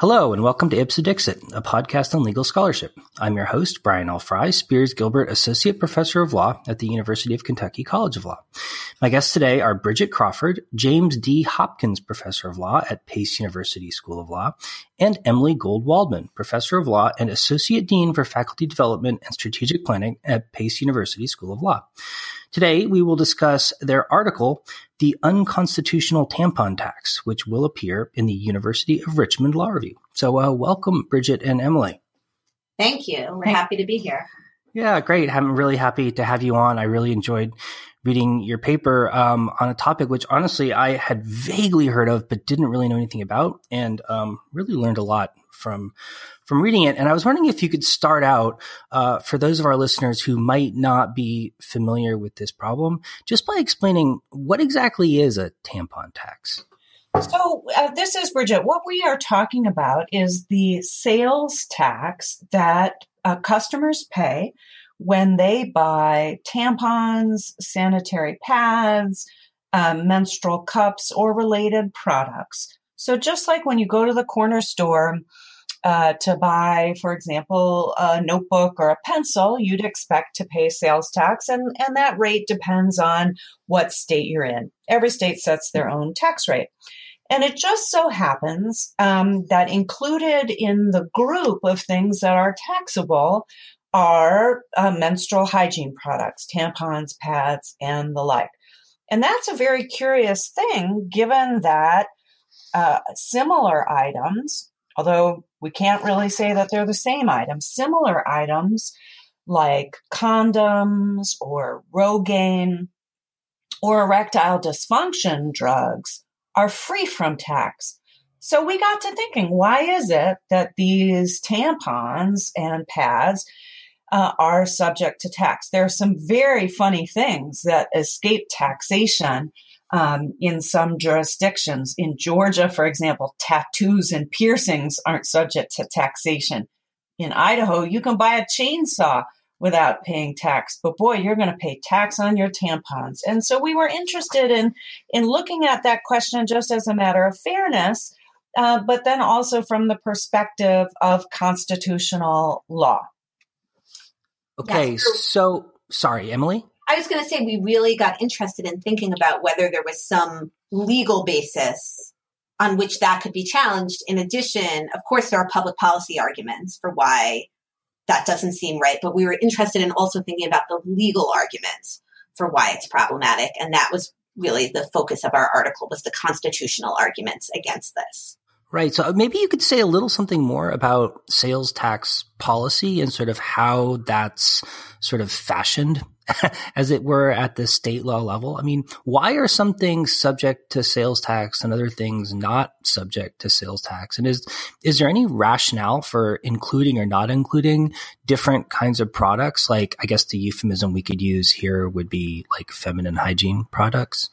Hello, and welcome to Ipse Dixit, a podcast on legal scholarship. I'm your host, Brian L. Frye, Spears Gilbert Associate Professor of Law at the University of Kentucky College of Law. My guests today are Bridget Crawford, James D. Hopkins Professor of Law at Pace University School of Law, and Emily Gold Waldman, Professor of Law and Associate Dean for Faculty Development and Strategic Planning at Pace University School of Law. Today, we will discuss their article, The Unconstitutional Tampon Tax, which will appear in the University of Richmond Law Review. So, uh, welcome, Bridget and Emily. Thank you. We're happy to be here. Yeah, great. I'm really happy to have you on. I really enjoyed reading your paper um, on a topic which honestly I had vaguely heard of but didn't really know anything about, and um, really learned a lot from from reading it. And I was wondering if you could start out uh, for those of our listeners who might not be familiar with this problem, just by explaining what exactly is a tampon tax. So, uh, this is Bridget. What we are talking about is the sales tax that uh, customers pay when they buy tampons, sanitary pads, um, menstrual cups, or related products. So, just like when you go to the corner store uh, to buy, for example, a notebook or a pencil, you'd expect to pay sales tax, and, and that rate depends on what state you're in. Every state sets their own tax rate. And it just so happens um, that included in the group of things that are taxable are uh, menstrual hygiene products, tampons, pads, and the like. And that's a very curious thing given that uh, similar items although we can't really say that they're the same items. Similar items like condoms or Rogaine or erectile dysfunction drugs are free from tax. So we got to thinking, why is it that these tampons and pads uh, are subject to tax? There are some very funny things that escape taxation um, in some jurisdictions. In Georgia, for example, tattoos and piercings aren't subject to taxation. In Idaho, you can buy a chainsaw without paying tax, but boy, you're going to pay tax on your tampons. And so we were interested in in looking at that question just as a matter of fairness, uh, but then also from the perspective of constitutional law. Okay, so sorry, Emily. I was going to say we really got interested in thinking about whether there was some legal basis on which that could be challenged. In addition, of course, there are public policy arguments for why that doesn't seem right, but we were interested in also thinking about the legal arguments for why it's problematic. And that was really the focus of our article was the constitutional arguments against this. Right. So uh, maybe you could say a little something more about sales tax policy and sort of how that's sort of fashioned as it were, at the state law level? I mean, why are some things subject to sales tax and other things not subject to sales tax? And is is there any rationale for including or not including different kinds of products? Like, I guess the euphemism we could use here would be like feminine hygiene products.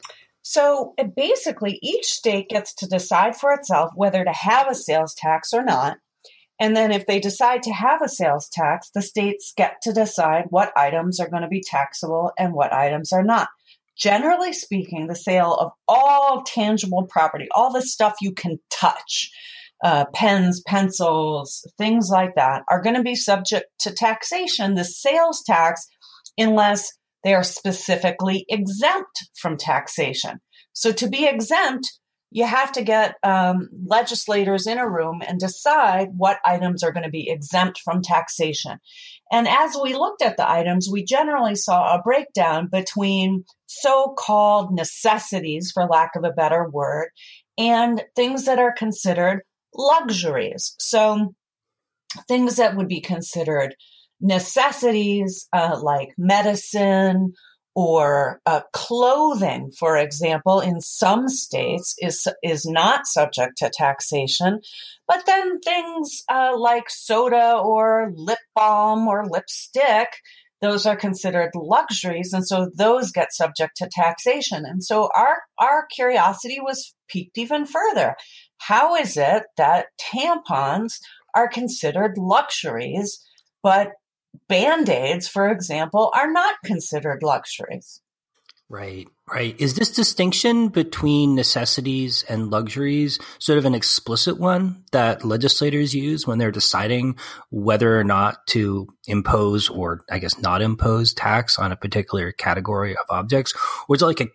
So basically, each state gets to decide for itself whether to have a sales tax or not. And then if they decide to have a sales tax, the states get to decide what items are going to be taxable and what items are not. Generally speaking, the sale of all tangible property, all the stuff you can touch, uh, pens, pencils, things like that, are going to be subject to taxation, the sales tax, unless they are specifically exempt from taxation. So to be exempt, you have to get um, legislators in a room and decide what items are going to be exempt from taxation. And as we looked at the items, we generally saw a breakdown between so called necessities, for lack of a better word, and things that are considered luxuries. So things that would be considered necessities uh, like medicine or uh, clothing, for example, in some states is is not subject to taxation, but then things uh, like soda or lip balm or lipstick, those are considered luxuries, and so those get subject to taxation. And so our our curiosity was piqued even further. How is it that tampons are considered luxuries, but Band aids, for example, are not considered luxuries. Right, right. Is this distinction between necessities and luxuries sort of an explicit one that legislators use when they're deciding whether or not to impose or, I guess, not impose tax on a particular category of objects? Or is it like a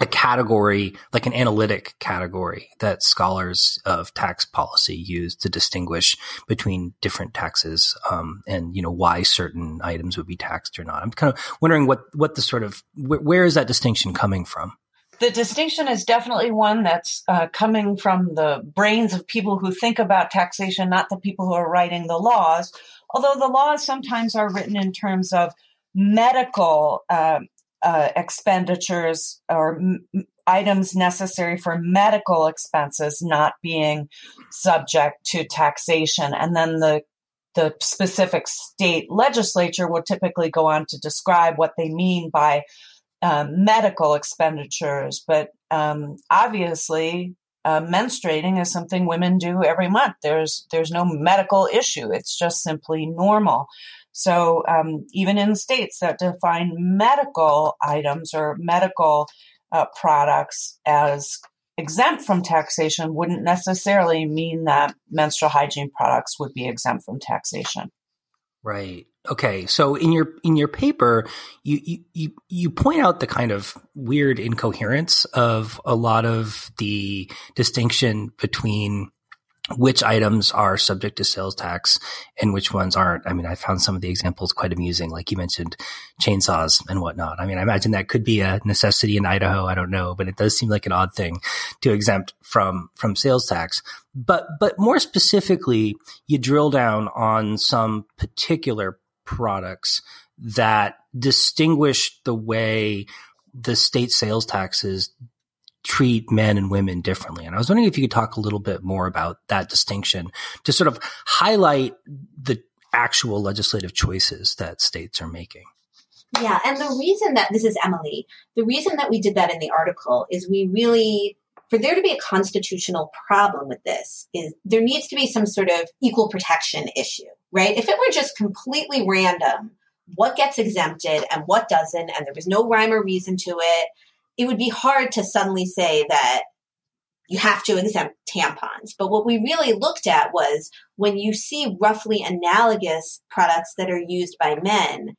a category, like an analytic category that scholars of tax policy use to distinguish between different taxes, um, and you know why certain items would be taxed or not. I'm kind of wondering what what the sort of wh- where is that distinction coming from? The distinction is definitely one that's uh, coming from the brains of people who think about taxation, not the people who are writing the laws. Although the laws sometimes are written in terms of medical um, uh, expenditures or m- items necessary for medical expenses not being subject to taxation. And then the the specific state legislature will typically go on to describe what they mean by um, medical expenditures. But um, obviously, uh, menstruating is something women do every month. There's there's no medical issue. It's just simply normal. So um, even in states that define medical items or medical uh, products as exempt from taxation wouldn't necessarily mean that menstrual hygiene products would be exempt from taxation. Right. Okay. So in your in your paper, you you you point out the kind of weird incoherence of a lot of the distinction between which items are subject to sales tax and which ones aren't. I mean, I found some of the examples quite amusing, like you mentioned chainsaws and whatnot. I mean, I imagine that could be a necessity in Idaho. I don't know, but it does seem like an odd thing to exempt from, from sales tax. But, but more specifically, you drill down on some particular products that distinguish the way the state sales taxes treat men and women differently. And I was wondering if you could talk a little bit more about that distinction to sort of highlight the actual legislative choices that states are making. Yeah, and the reason that this is Emily, the reason that we did that in the article is we really for there to be a constitutional problem with this is there needs to be some sort of equal protection issue, right? If it were just completely random, what gets exempted and what doesn't, and there was no rhyme or reason to it, it would be hard to suddenly say that you have to exempt tampons. But what we really looked at was when you see roughly analogous products that are used by men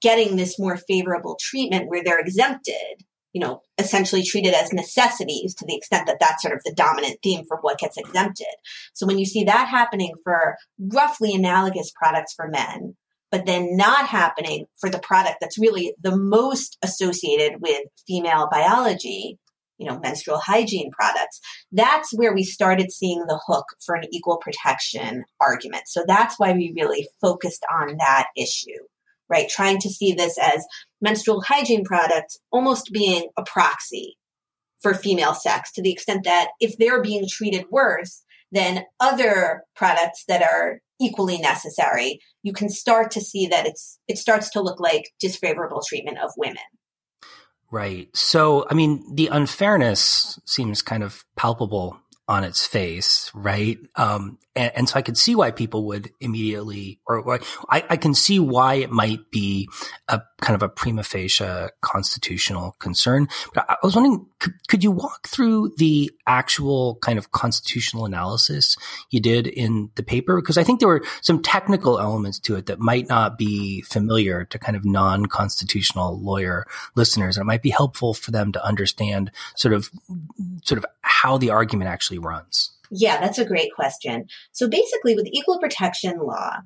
getting this more favorable treatment where they're exempted, you know, essentially treated as necessities to the extent that that's sort of the dominant theme for what gets exempted. So when you see that happening for roughly analogous products for men, but then not happening for the product that's really the most associated with female biology, you know, menstrual hygiene products, that's where we started seeing the hook for an equal protection argument. So that's why we really focused on that issue, right? Trying to see this as menstrual hygiene products almost being a proxy for female sex to the extent that if they're being treated worse, than other products that are equally necessary, you can start to see that it's it starts to look like disfavorable treatment of women. Right. So, I mean, the unfairness seems kind of palpable on its face, right? Um, and, and, so I could see why people would immediately, or I, I, can see why it might be a kind of a prima facie constitutional concern. But I was wondering, could, could you walk through the actual kind of constitutional analysis you did in the paper? Because I think there were some technical elements to it that might not be familiar to kind of non-constitutional lawyer listeners. And it might be helpful for them to understand sort of, sort of how the argument actually runs. Yeah, that's a great question. So basically, with equal protection law,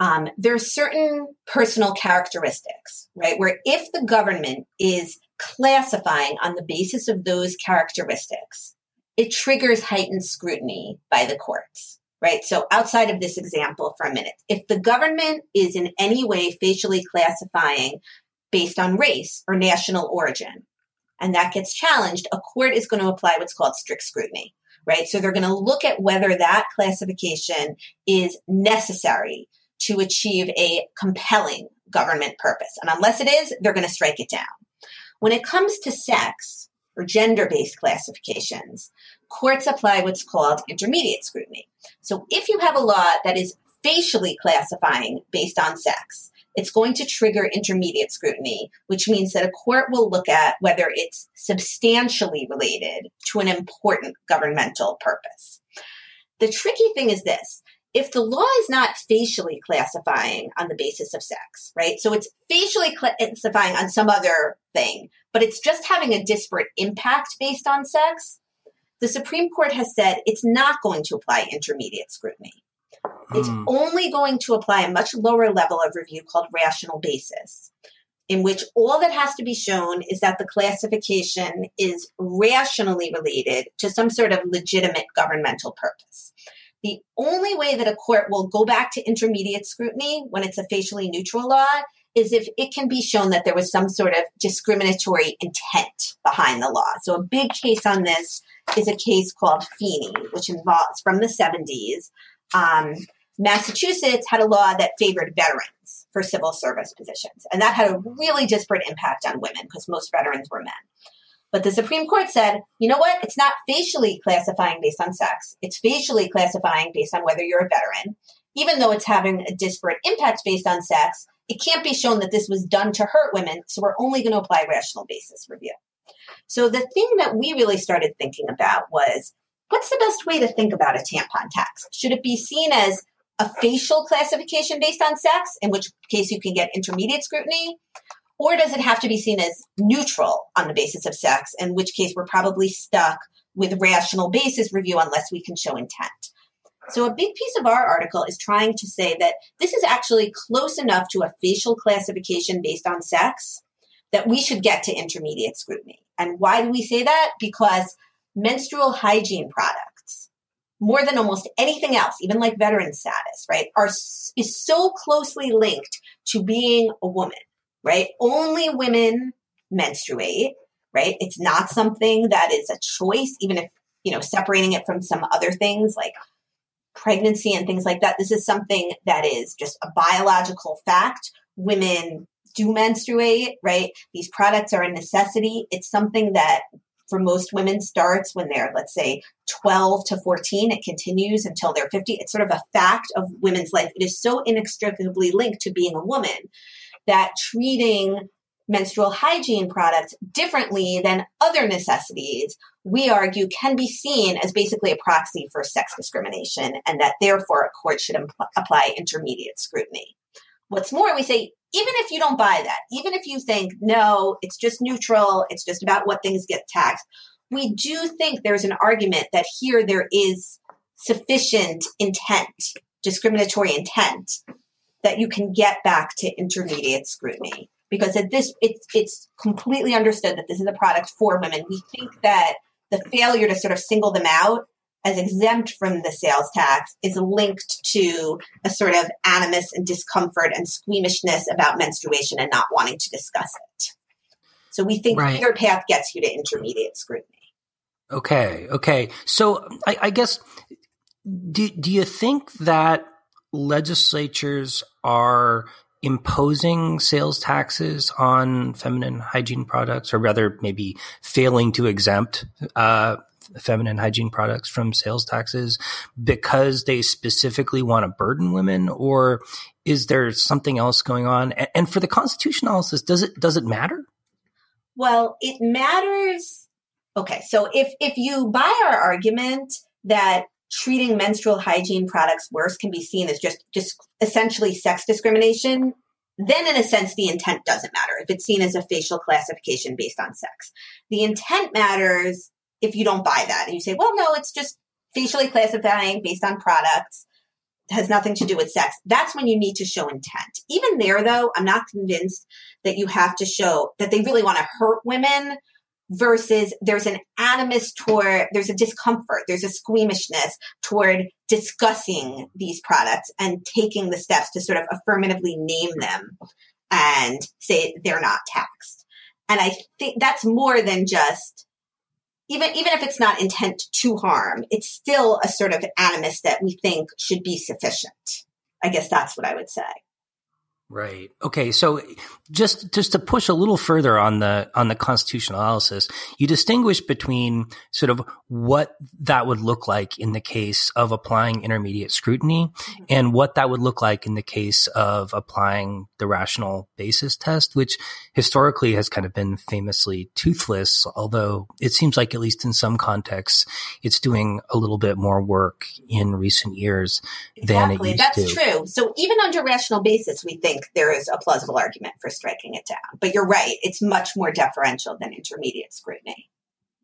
um, there are certain personal characteristics, right? Where if the government is classifying on the basis of those characteristics, it triggers heightened scrutiny by the courts, right? So outside of this example for a minute, if the government is in any way facially classifying based on race or national origin, and that gets challenged, a court is going to apply what's called strict scrutiny right? So they're going to look at whether that classification is necessary to achieve a compelling government purpose. And unless it is, they're going to strike it down. When it comes to sex or gender based classifications, courts apply what's called intermediate scrutiny. So if you have a law that is facially classifying based on sex, it's going to trigger intermediate scrutiny, which means that a court will look at whether it's substantially related to an important governmental purpose. The tricky thing is this if the law is not facially classifying on the basis of sex, right? So it's facially classifying on some other thing, but it's just having a disparate impact based on sex, the Supreme Court has said it's not going to apply intermediate scrutiny. It's mm. only going to apply a much lower level of review called rational basis, in which all that has to be shown is that the classification is rationally related to some sort of legitimate governmental purpose. The only way that a court will go back to intermediate scrutiny when it's a facially neutral law is if it can be shown that there was some sort of discriminatory intent behind the law. So a big case on this is a case called Feeney, which involves from the 70s. Um, Massachusetts had a law that favored veterans for civil service positions, and that had a really disparate impact on women because most veterans were men. But the Supreme Court said, you know what? It's not facially classifying based on sex. It's facially classifying based on whether you're a veteran. Even though it's having a disparate impact based on sex, it can't be shown that this was done to hurt women. So we're only going to apply rational basis review. So the thing that we really started thinking about was what's the best way to think about a tampon tax? Should it be seen as a facial classification based on sex, in which case you can get intermediate scrutiny? Or does it have to be seen as neutral on the basis of sex, in which case we're probably stuck with rational basis review unless we can show intent? So, a big piece of our article is trying to say that this is actually close enough to a facial classification based on sex that we should get to intermediate scrutiny. And why do we say that? Because menstrual hygiene products, more than almost anything else, even like veteran status, right, are is so closely linked to being a woman right? Only women menstruate, right? It's not something that is a choice, even if, you know, separating it from some other things like pregnancy and things like that. This is something that is just a biological fact. Women do menstruate, right? These products are a necessity. It's something that for most women starts when they're, let's say, 12 to 14. It continues until they're 50. It's sort of a fact of women's life. It is so inextricably linked to being a woman that treating menstrual hygiene products differently than other necessities, we argue can be seen as basically a proxy for sex discrimination and that therefore a court should impl- apply intermediate scrutiny. What's more, we say, even if you don't buy that, even if you think, no, it's just neutral, it's just about what things get taxed, we do think there's an argument that here there is sufficient intent, discriminatory intent, that you can get back to intermediate scrutiny because at this it's it's completely understood that this is a product for women. We think that the failure to sort of single them out as exempt from the sales tax is linked to a sort of animus and discomfort and squeamishness about menstruation and not wanting to discuss it. So we think right. either path gets you to intermediate scrutiny. Okay, okay. So I, I guess do do you think that legislatures are imposing sales taxes on feminine hygiene products, or rather, maybe failing to exempt uh, feminine hygiene products from sales taxes because they specifically want to burden women, or is there something else going on? And, for the constitutional analysis, does it does it matter? Well, it matters. Okay, so if if you buy our argument that treating menstrual hygiene products worse can be seen as just just essentially sex discrimination then in a sense the intent doesn't matter if it's seen as a facial classification based on sex the intent matters if you don't buy that. And you say well no it's just facially classifying based on products has nothing to do with sex. That's when you need to show intent. Even there though i'm not convinced that you have to show that they really want to hurt women versus there's an animus toward, there's a discomfort, there's a squeamishness toward discussing these products and taking the steps to sort of affirmatively name them and say they're not taxed. And I think that's more than just even even if it's not intent to harm, it's still a sort of animus that we think should be sufficient. I guess that's what I would say. Right. Okay. So just just to push a little further on the on the constitutional analysis, you distinguish between sort of what that would look like in the case of applying intermediate scrutiny and what that would look like in the case of applying the rational basis test, which historically has kind of been famously toothless, although it seems like at least in some contexts it's doing a little bit more work in recent years exactly. than it used That's to. That's true. So even under rational basis we think think there is a plausible argument for striking it down. But you're right, it's much more deferential than intermediate scrutiny.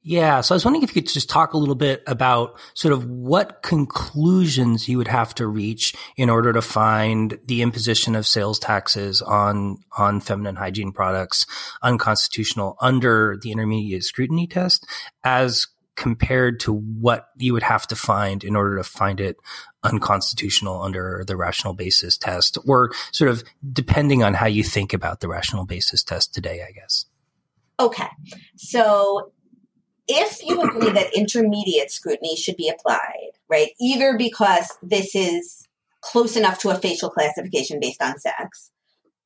Yeah. So I was wondering if you could just talk a little bit about sort of what conclusions you would have to reach in order to find the imposition of sales taxes on, on feminine hygiene products unconstitutional under the intermediate scrutiny test as compared to what you would have to find in order to find it unconstitutional under the rational basis test, or sort of depending on how you think about the rational basis test today, I guess. Okay. So if you agree that intermediate scrutiny should be applied, right, either because this is close enough to a facial classification based on sex,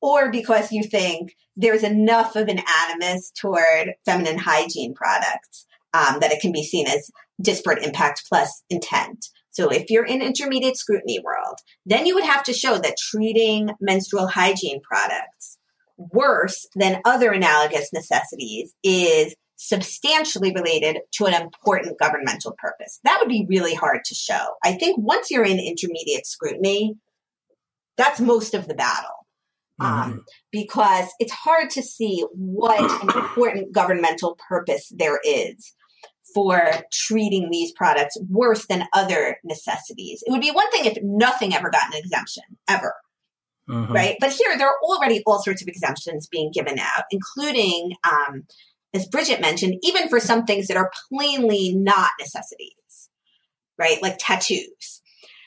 or because you think there's enough of an animus toward feminine hygiene products um, that it can be seen as disparate impact plus intent. So if you're in intermediate scrutiny world, then you would have to show that treating menstrual hygiene products worse than other analogous necessities is substantially related to an important governmental purpose. That would be really hard to show. I think once you're in intermediate scrutiny, that's most of the battle. Um, mm-hmm. because it's hard to see what an important governmental purpose there is for treating these products worse than other necessities. It would be one thing if nothing ever got an exemption, ever. Mm-hmm. Right. But here, there are already all sorts of exemptions being given out, including, um, as Bridget mentioned, even for some things that are plainly not necessities, right? Like tattoos.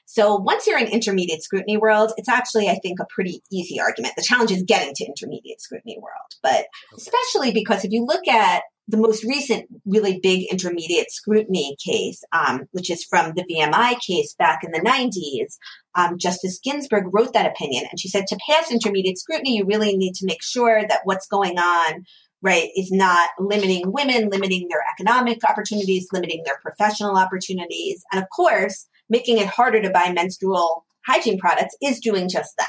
So once you're in intermediate scrutiny world, it's actually, I think, a pretty easy argument. The challenge is getting to intermediate scrutiny world, but especially because if you look at the most recent really big intermediate scrutiny case, um, which is from the VMI case back in the 90s, um, Justice Ginsburg wrote that opinion. And she said to pass intermediate scrutiny, you really need to make sure that what's going on, right, is not limiting women, limiting their economic opportunities, limiting their professional opportunities. And of course, making it harder to buy menstrual hygiene products is doing just that.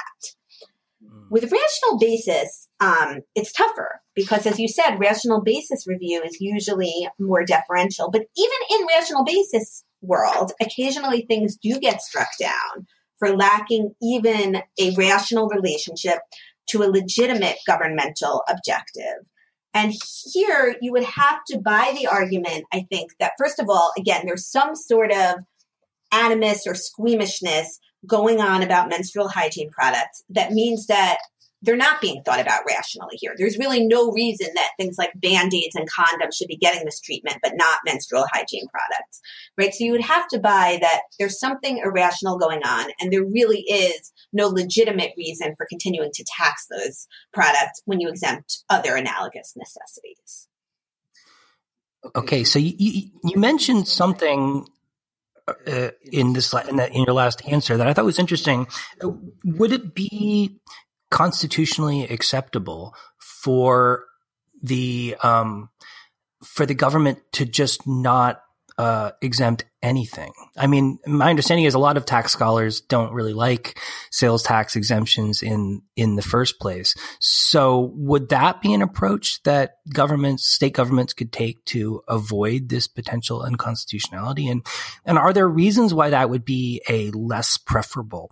With rational basis, um, it's tougher because, as you said, rational basis review is usually more deferential. But even in rational basis world, occasionally things do get struck down for lacking even a rational relationship to a legitimate governmental objective. And here you would have to buy the argument, I think, that first of all, again, there's some sort of animus or squeamishness going on about menstrual hygiene products that means that they're not being thought about rationally here. There's really no reason that things like band-aids and condoms should be getting this treatment, but not menstrual hygiene products, right? So you would have to buy that there's something irrational going on and there really is no legitimate reason for continuing to tax those products when you exempt other analogous necessities. Okay, so you, you, you mentioned something uh, in this in, that, in your last answer that I thought was interesting. Would it be constitutionally acceptable for the um, for the government to just not uh, exempt anything. I mean, my understanding is a lot of tax scholars don't really like sales tax exemptions in in the first place. So, would that be an approach that governments, state governments, could take to avoid this potential unconstitutionality? And and are there reasons why that would be a less preferable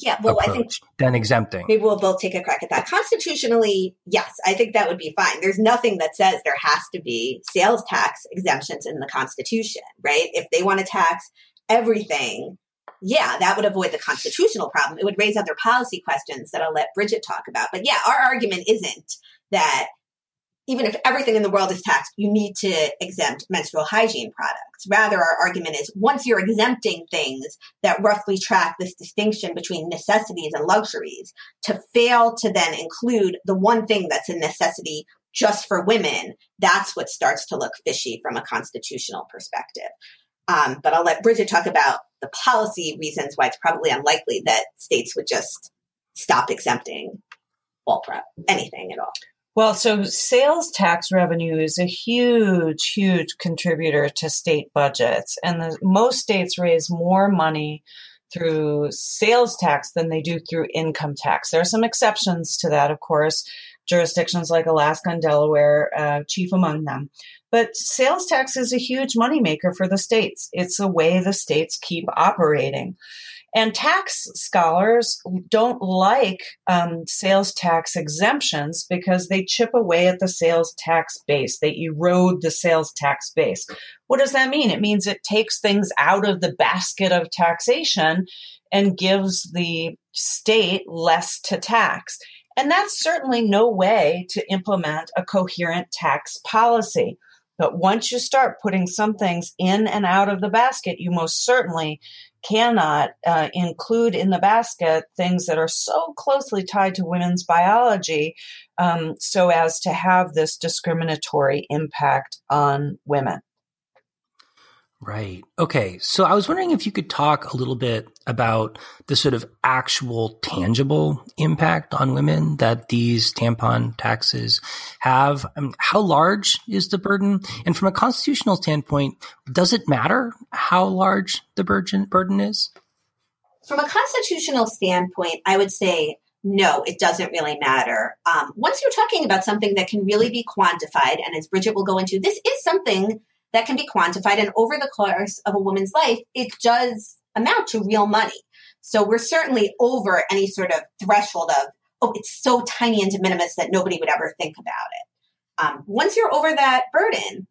yeah, well, I think than exempting. Maybe we'll both take a crack at that. Constitutionally, yes, I think that would be fine. There's nothing that says there has to be sales tax exemptions in the Constitution, right? If they want to tax everything, yeah, that would avoid the constitutional problem. It would raise other policy questions that I'll let Bridget talk about. But yeah, our argument isn't that even if everything in the world is taxed, you need to exempt menstrual hygiene products. Rather, our argument is once you're exempting things that roughly track this distinction between necessities and luxuries, to fail to then include the one thing that's a necessity just for women, that's what starts to look fishy from a constitutional perspective. Um, but I'll let Bridget talk about the policy reasons why it's probably unlikely that states would just stop exempting Walpra, anything at all. Well, so sales tax revenue is a huge, huge contributor to state budgets. And the, most states raise more money through sales tax than they do through income tax. There are some exceptions to that, of course, jurisdictions like Alaska and Delaware, uh, chief among them. But sales tax is a huge moneymaker for the states. It's the way the states keep operating. And tax scholars don't like um, sales tax exemptions because they chip away at the sales tax base. They erode the sales tax base. What does that mean? It means it takes things out of the basket of taxation and gives the state less to tax. And that's certainly no way to implement a coherent tax policy. But once you start putting some things in and out of the basket, you most certainly cannot uh, include in the basket things that are so closely tied to women's biology um, so as to have this discriminatory impact on women. Right. Okay. So I was wondering if you could talk a little bit about the sort of actual tangible impact on women that these tampon taxes have. Um, how large is the burden? And from a constitutional standpoint, does it matter how large the burden, burden is? From a constitutional standpoint, I would say no, it doesn't really matter. Um, once you're talking about something that can really be quantified, and as Bridget will go into, this is something that can be quantified. And over the course of a woman's life, it does amount to real money. So we're certainly over any sort of threshold of, oh, it's so tiny and de minimis that nobody would ever think about it. Um, once you're over that burden,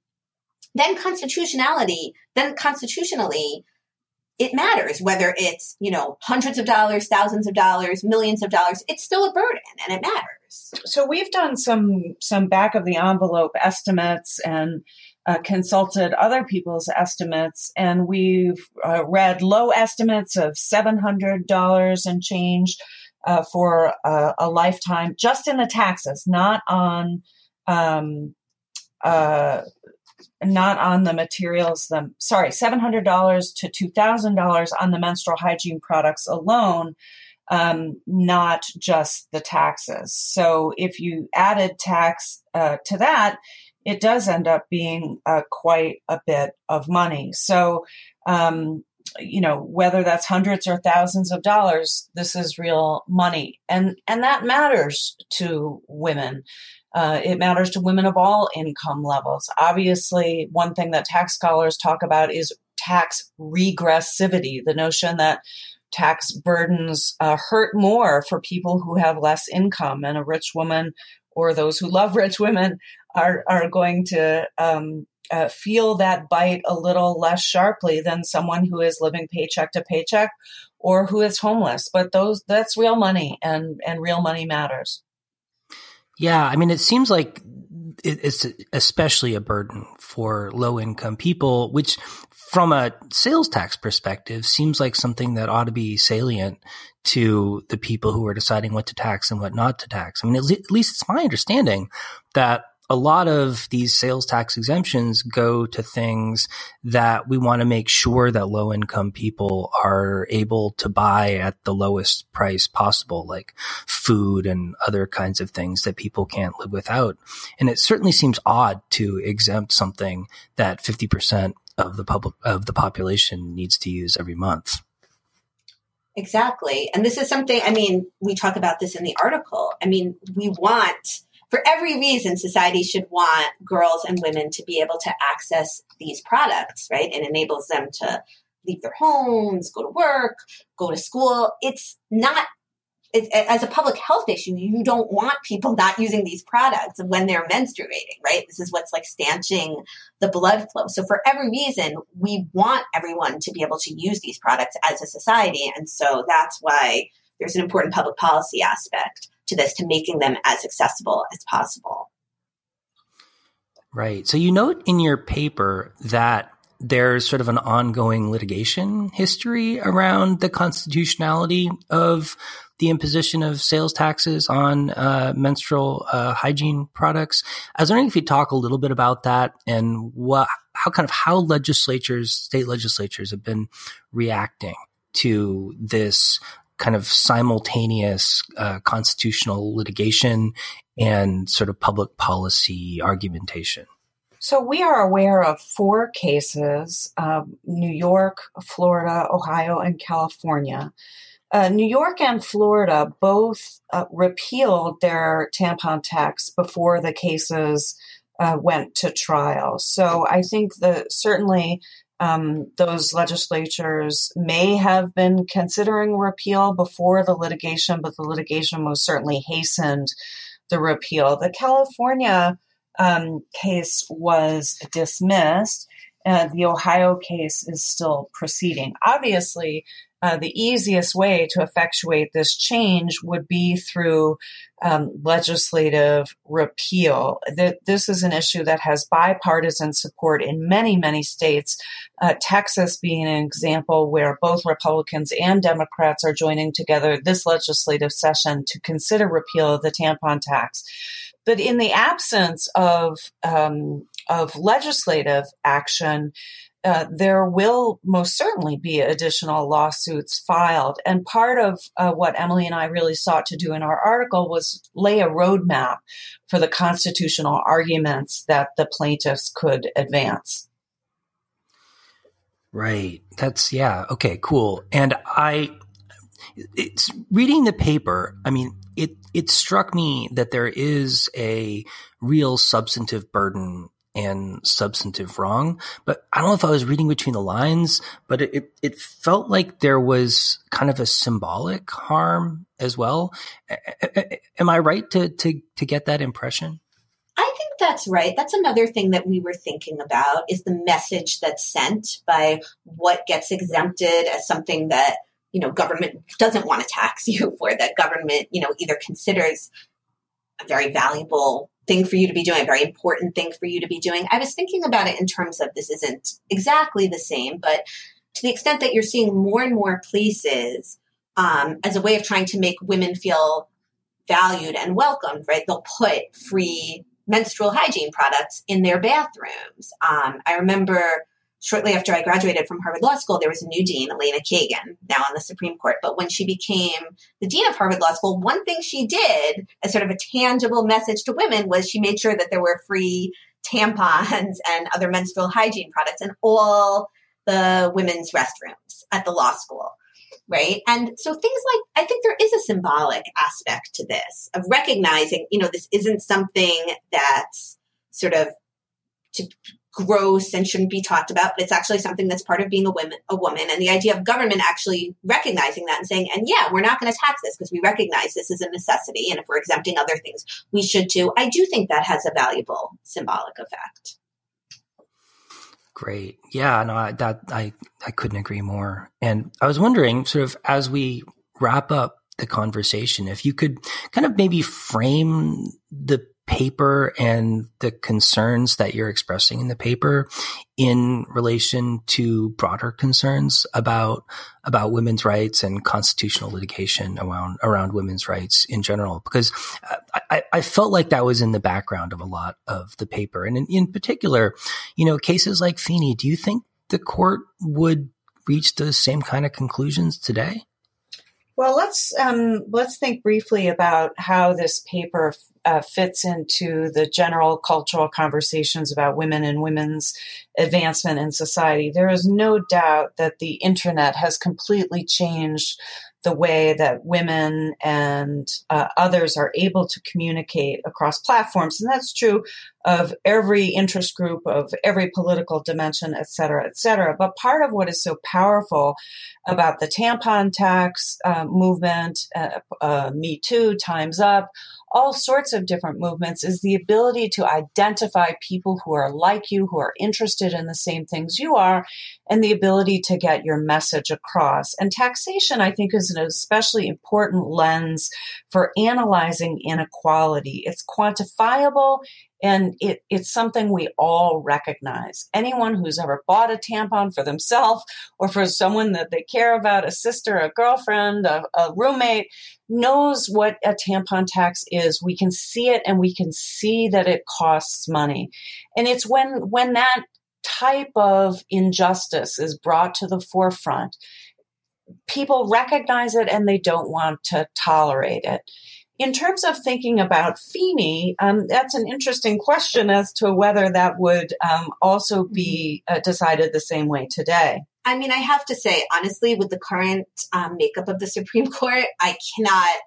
then constitutionality, then constitutionally, it matters whether it's, you know, hundreds of dollars, thousands of dollars, millions of dollars, it's still a burden and it matters. So we've done some some back of the envelope estimates and uh, consulted other people's estimates, and we've uh, read low estimates of $700 and change uh, for a, a, lifetime just in the taxes, not on. Um, uh, not on the materials them sorry $700 to $2000 on the menstrual hygiene products alone um, not just the taxes so if you added tax uh, to that it does end up being uh, quite a bit of money. So, um, you know, whether that's hundreds or thousands of dollars, this is real money, and and that matters to women. Uh, it matters to women of all income levels. Obviously, one thing that tax scholars talk about is tax regressivity, the notion that tax burdens uh, hurt more for people who have less income, and a rich woman or those who love rich women are are going to um, uh, feel that bite a little less sharply than someone who is living paycheck to paycheck or who is homeless. But those that's real money, and and real money matters. Yeah, I mean, it seems like it's especially a burden for low income people, which from a sales tax perspective seems like something that ought to be salient to the people who are deciding what to tax and what not to tax. I mean, at least it's my understanding that a lot of these sales tax exemptions go to things that we want to make sure that low income people are able to buy at the lowest price possible, like food and other kinds of things that people can't live without. And it certainly seems odd to exempt something that 50% of the public, of the population needs to use every month. Exactly. And this is something, I mean, we talk about this in the article. I mean, we want for every reason, society should want girls and women to be able to access these products, right? It enables them to leave their homes, go to work, go to school. It's not, it, as a public health issue, you don't want people not using these products when they're menstruating, right? This is what's like stanching the blood flow. So for every reason, we want everyone to be able to use these products as a society. And so that's why there's an important public policy aspect to this to making them as accessible as possible. Right. So you note in your paper that there's sort of an ongoing litigation history around the constitutionality of the imposition of sales taxes on uh, menstrual uh, hygiene products. I was wondering if you'd talk a little bit about that and what, how kind of how legislatures, state legislatures, have been reacting to this kind of simultaneous uh, constitutional litigation and sort of public policy argumentation? So we are aware of four cases New York, Florida, Ohio, and California. Uh, New York and Florida both uh, repealed their tampon tax before the cases uh, went to trial. So I think that certainly um, those legislatures may have been considering repeal before the litigation, but the litigation most certainly hastened the repeal. The California um, case was dismissed. and the Ohio case is still proceeding. Obviously, uh, the easiest way to effectuate this change would be through um, legislative repeal. This is an issue that has bipartisan support in many, many states. Uh, Texas being an example where both Republicans and Democrats are joining together this legislative session to consider repeal of the tampon tax. But in the absence of um, of legislative action, uh, there will most certainly be additional lawsuits filed. And part of uh, what Emily and I really sought to do in our article was lay a roadmap for the constitutional arguments that the plaintiffs could advance. Right. That's, yeah. Okay, cool. And I, it's reading the paper. I mean, it it struck me that there is a real substantive burden and substantive wrong. But I don't know if I was reading between the lines, but it, it, felt like there was kind of a symbolic harm as well. Am I right to, to, to get that impression? I think that's right. That's another thing that we were thinking about is the message that's sent by what gets exempted as something that you know, government doesn't want to tax you for that government, you know, either considers a very valuable thing for you to be doing, a very important thing for you to be doing. I was thinking about it in terms of this isn't exactly the same, but to the extent that you're seeing more and more places um, as a way of trying to make women feel valued and welcomed, right? They'll put free menstrual hygiene products in their bathrooms. Um, I remember shortly after I graduated from Harvard Law School, there was a new dean, Elena Kagan, now on the Supreme Court. But when she became the dean of Harvard Law School, one thing she did as sort of a tangible message to women was she made sure that there were free tampons and other menstrual hygiene products in all the women's restrooms at the law school. Right. And so things like, I think there is a symbolic aspect to this of recognizing, you know, this isn't something that's sort of to gross and shouldn't be talked about, but it's actually something that's part of being a woman, a woman. And the idea of government actually recognizing that and saying, and yeah, we're not going to tax this because we recognize this is a necessity. And if we're exempting other things, we should too. I do think that has a valuable symbolic effect. Great. Yeah, no, I, that I, I couldn't agree more. And I was wondering sort of as we wrap up the conversation, if you could kind of maybe frame the paper and the concerns that you're expressing in the paper in relation to broader concerns about about women's rights and constitutional litigation around around women's rights in general. Because I, I felt like that was in the background of a lot of the paper. And in, in particular you know cases like Feeney do you think the court would reach the same kind of conclusions today? Well, let's um, let's think briefly about how this paper uh, fits into the general cultural conversations about women and women's advancement in society. There is no doubt that the internet has completely changed the way that women and uh, others are able to communicate across platforms. And that's true of every interest group, of every political dimension, et cetera, et cetera. But part of what is so powerful about the tampon tax uh, movement, uh, uh Me Too, Time's Up, all sorts of different movements is the ability to identify people who are like you, who are interested in the same things you are, and the ability to get your message across. And taxation, I think, is an especially important lens for analyzing inequality. It's quantifiable and it, it's something we all recognize. Anyone who's ever bought a tampon for themselves or for someone that they care about, a sister, a girlfriend, a, a roommate, knows what a tampon tax is. We can see it and we can see that it costs money. And it's when, when that type of injustice is brought to the forefront people recognize it and they don't want to tolerate it. In terms of thinking about Feeney, um, that's an interesting question as to whether that would um, also be uh, decided the same way today. I mean, I have to say, honestly, with the current um, makeup of the Supreme Court, I cannot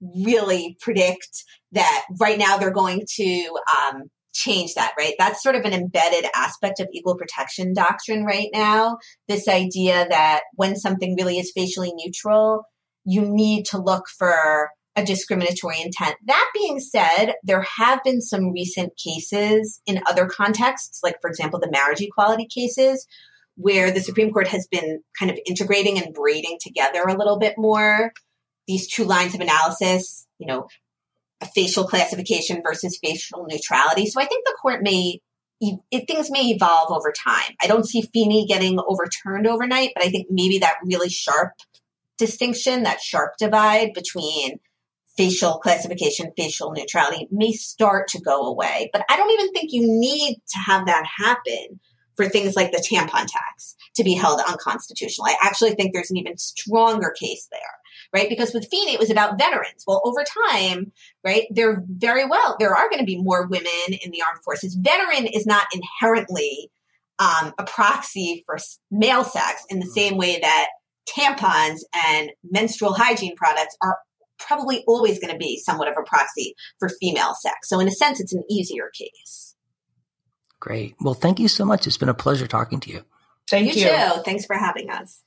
really predict that right now they're going to um, change that, right? That's sort of an embedded aspect of equal protection doctrine right now. This idea that when something really is facially neutral, you need to look for a discriminatory intent. That being said, there have been some recent cases in other contexts, like, for example, the marriage equality cases, where the Supreme Court has been kind of integrating and braiding together a little bit more these two lines of analysis, you know, facial classification versus facial neutrality. So I think the court may it, things may evolve over time. I don't see Feeney getting overturned overnight, but I think maybe that really sharp distinction, that sharp divide between facial classification, facial neutrality may start to go away. But I don't even think you need to have that happen for things like the tampon tax to be held unconstitutional. I actually think there's an even stronger case there right? Because with Feeney, it was about veterans. Well, over time, right, there very well, there are going to be more women in the armed forces. Veteran is not inherently um, a proxy for male sex in the same way that tampons and menstrual hygiene products are probably always going to be somewhat of a proxy for female sex. So, in a sense, it's an easier case. Great. Well, thank you so much. It's been a pleasure talking to you. Thank you. You too. Thanks for having us.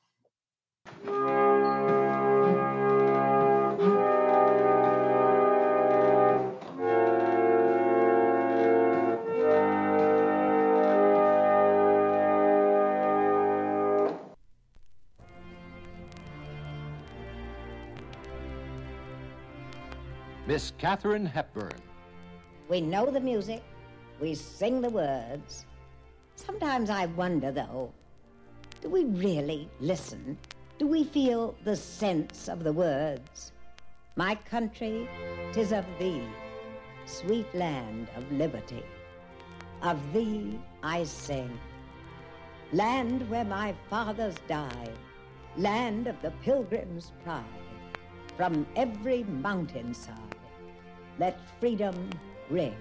Miss Katharine Hepburn. We know the music, we sing the words. Sometimes I wonder, though, do we really listen? Do we feel the sense of the words? My country, tis of thee, sweet land of liberty. Of thee I sing. Land where my fathers died, land of the pilgrim's pride, from every mountainside let freedom ring.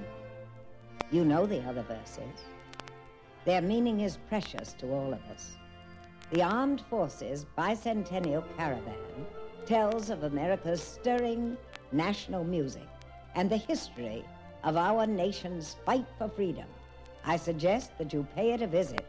You know the other verses. Their meaning is precious to all of us. The Armed Forces Bicentennial Caravan tells of America's stirring national music and the history of our nation's fight for freedom. I suggest that you pay it a visit